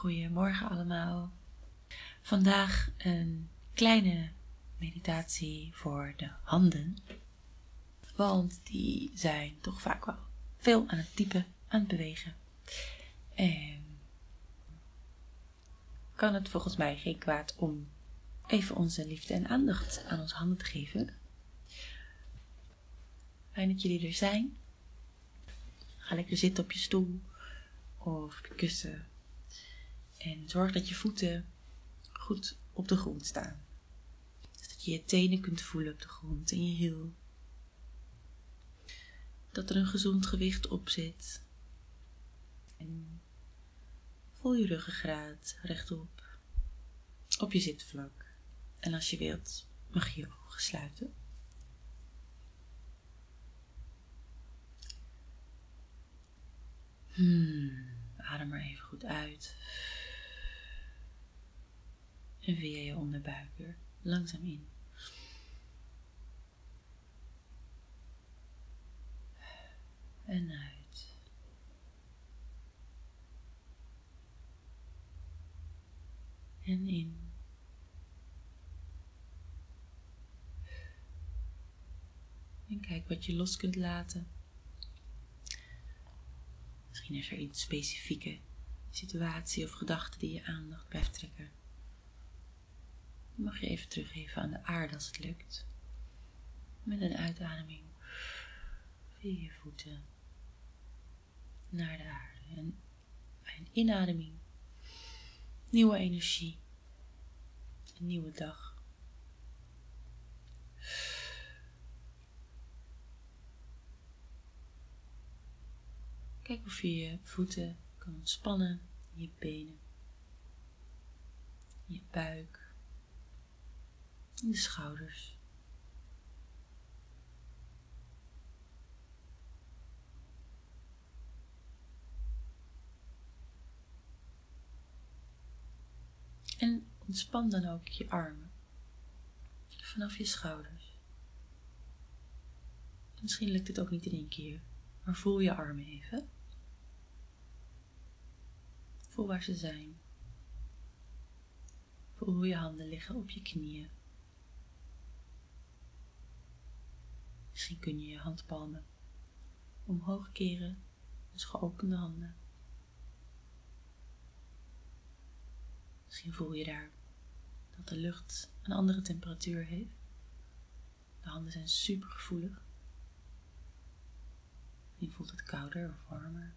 Goedemorgen allemaal. Vandaag een kleine meditatie voor de handen. Want die zijn toch vaak wel veel aan het typen, aan het bewegen. En kan het volgens mij geen kwaad om even onze liefde en aandacht aan onze handen te geven. Fijn dat jullie er zijn. Ga lekker zitten op je stoel of kussen. En zorg dat je voeten goed op de grond staan. Dus dat je je tenen kunt voelen op de grond en je hiel. Dat er een gezond gewicht op zit. En voel je ruggengraat rechtop. Op je zitvlak. En als je wilt, mag je je ogen sluiten. Hmm, adem maar even goed uit. En via je onderbuik weer langzaam in. En uit. En in. En kijk wat je los kunt laten. Misschien is er iets specifieke situatie of gedachte die je aandacht blijft trekken. Mag je even teruggeven aan de aarde als het lukt. Met een uitademing via je voeten naar de aarde. En bij een inademing nieuwe energie. Een nieuwe dag. Kijk of je je voeten kan ontspannen, je benen, je buik, en de schouders. En ontspan dan ook je armen vanaf je schouders. Misschien lukt het ook niet in één keer, maar voel je armen even. Voel waar ze zijn. Voel hoe je handen liggen op je knieën. Misschien kun je je handpalmen omhoog keren, dus geopende handen. Misschien voel je daar dat de lucht een andere temperatuur heeft. De handen zijn super gevoelig. Je voelt het kouder of warmer.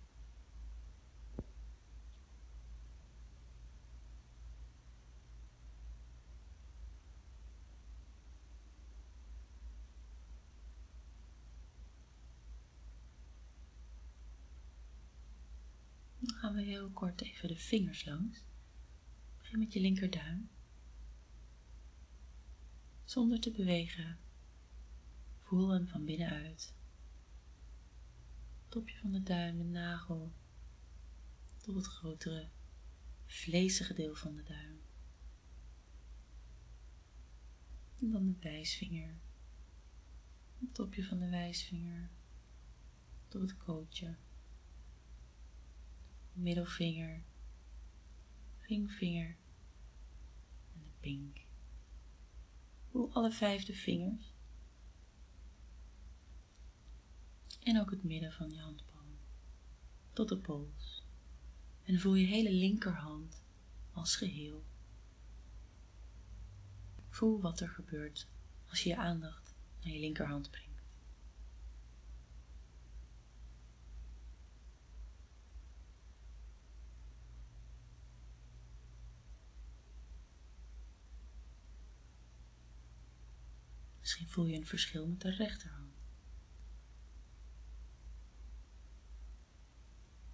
Dan we heel kort even de vingers langs. Begin met je linkerduim. Zonder te bewegen. Voel hem van binnenuit. Topje van de duim, de nagel, tot het grotere, vlezige deel van de duim. En dan de wijsvinger. Topje van de wijsvinger tot het kootje middelvinger, ringvinger en de pink. Voel alle vijf de vingers en ook het midden van je handpalm tot de pols. En voel je hele linkerhand als geheel. Voel wat er gebeurt als je je aandacht naar je linkerhand brengt. Misschien voel je een verschil met de rechterhand.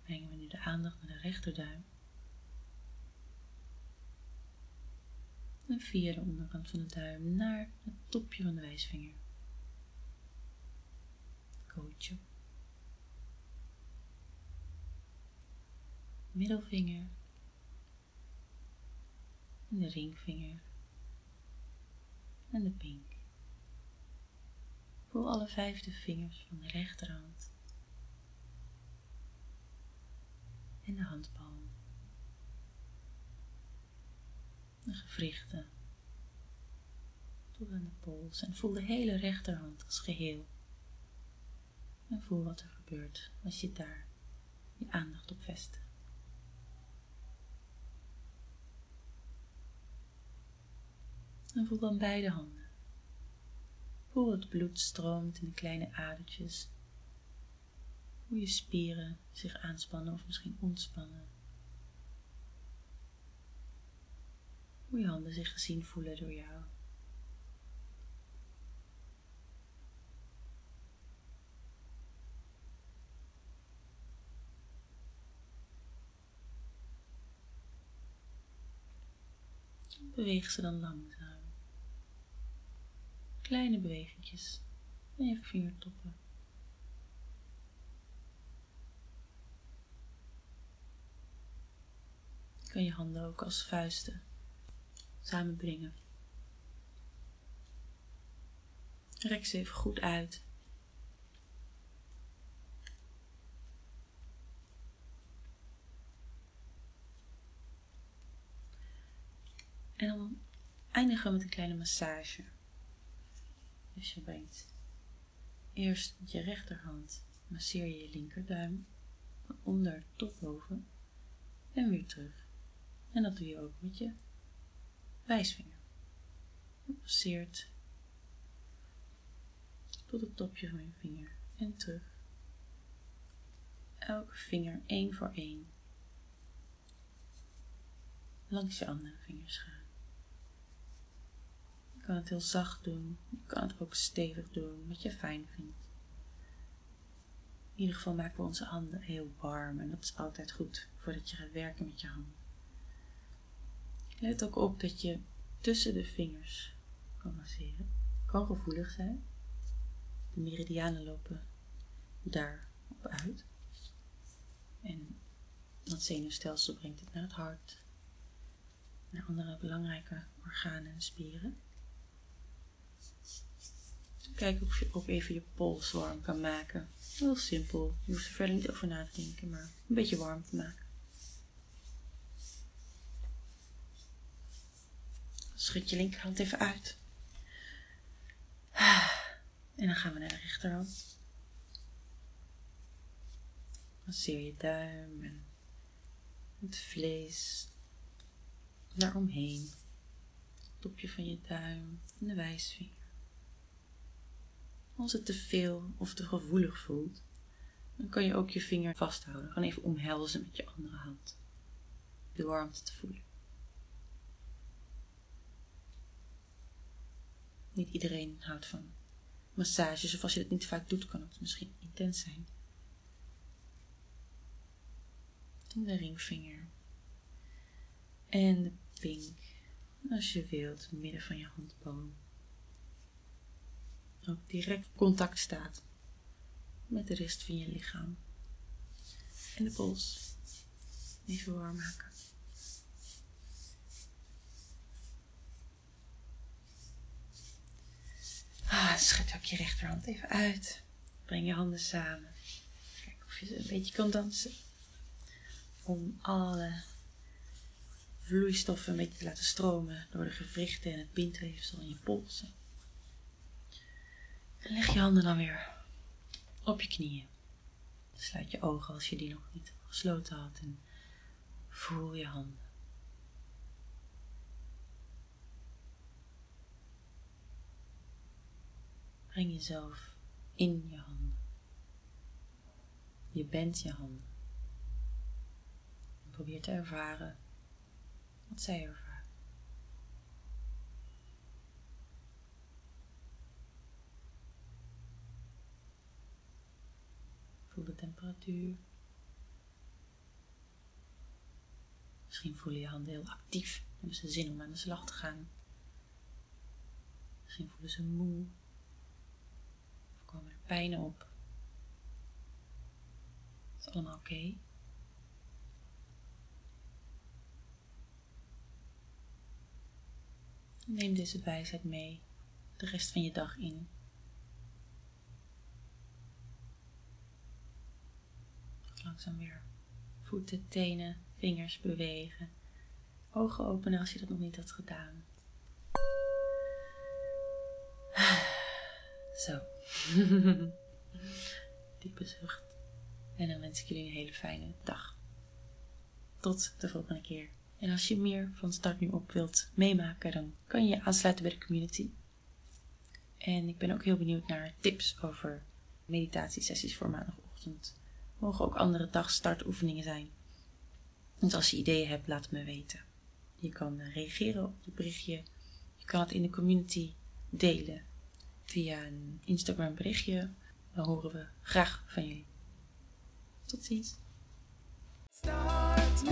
Brengen we nu de aandacht naar de rechterduim. En via de onderkant van de duim naar het topje van de wijsvinger. Kootje. Middelvinger. En de ringvinger. En de pink. Voel alle vijf de vingers van de rechterhand en de handpalm. de gewrichten tot aan de pols en voel de hele rechterhand als geheel. En voel wat er gebeurt als je daar je aandacht op vestigt. En voel dan beide handen. Voel het bloed stroomt in de kleine adertjes. Hoe je spieren zich aanspannen of misschien ontspannen. Hoe je handen zich gezien voelen door jou. Beweeg ze dan langzaam. Kleine bewegingjes en je vingertoppen. Je kan je handen ook als vuisten samenbrengen. Rek ze even goed uit. En dan eindigen we met een kleine massage. Dus je brengt eerst met je rechterhand masseer je je linkerduim van onder tot boven en weer terug. En dat doe je ook met je wijsvinger. Je passeert tot het topje van je vinger en terug. Elke vinger één voor één langs je andere vingers gaan. Kan het heel zacht doen, je kan het ook stevig doen, wat je fijn vindt. In ieder geval maken we onze handen heel warm en dat is altijd goed voordat je gaat werken met je handen. Let ook op dat je tussen de vingers kan masseren. Kan gevoelig zijn. De meridianen lopen daarop uit. En dat zenuwstelsel brengt het naar het hart. Naar andere belangrijke organen en spieren. Kijk of je ook even je pols warm kan maken. Heel simpel. Je hoeft er verder niet over na te denken, maar een beetje warm te maken. Schud je linkerhand even uit. En dan gaan we naar de rechterhand. Masseer je duim en het vlees daaromheen. Het topje van je duim en de wijsvinger. Als het te veel of te gevoelig voelt, dan kan je ook je vinger vasthouden. Gewoon even omhelzen met je andere hand. De warmte te voelen. Niet iedereen houdt van massages, of als je het niet vaak doet, kan het misschien intens zijn. De ringvinger. En de pink. Als je wilt, midden van je handboom direct contact staat met de rest van je lichaam. En de pols even warm maken. Ah, schud ook je rechterhand even uit. Breng je handen samen. Kijk of je een beetje kan dansen. Om alle vloeistoffen een beetje te laten stromen door de gewrichten en het bindweefsel in je polsen. En leg je handen dan weer op je knieën. Sluit je ogen als je die nog niet gesloten had en voel je handen. Breng jezelf in je handen. Je bent je handen. En probeer te ervaren wat zij ervaren. De temperatuur. Misschien voelen je handen heel actief. Hebben ze zin om aan de slag te gaan. Misschien voelen ze moe. Of komen er pijnen op. Is allemaal oké. Neem deze wijsheid mee de rest van je dag in. Langzaam weer voeten, tenen, vingers bewegen. ogen openen als je dat nog niet had gedaan. Zo. Diepe zucht. En dan wens ik jullie een hele fijne dag. Tot de volgende keer. En als je meer van Start Nu Op wilt meemaken, dan kan je je aansluiten bij de community. En ik ben ook heel benieuwd naar tips over meditatiesessies voor maandagochtend. Mogen ook andere dagstartoefeningen zijn. Dus als je ideeën hebt, laat me weten. Je kan reageren op het berichtje. Je kan het in de community delen via een Instagram berichtje. Dan horen we graag van jullie. Tot ziens. Start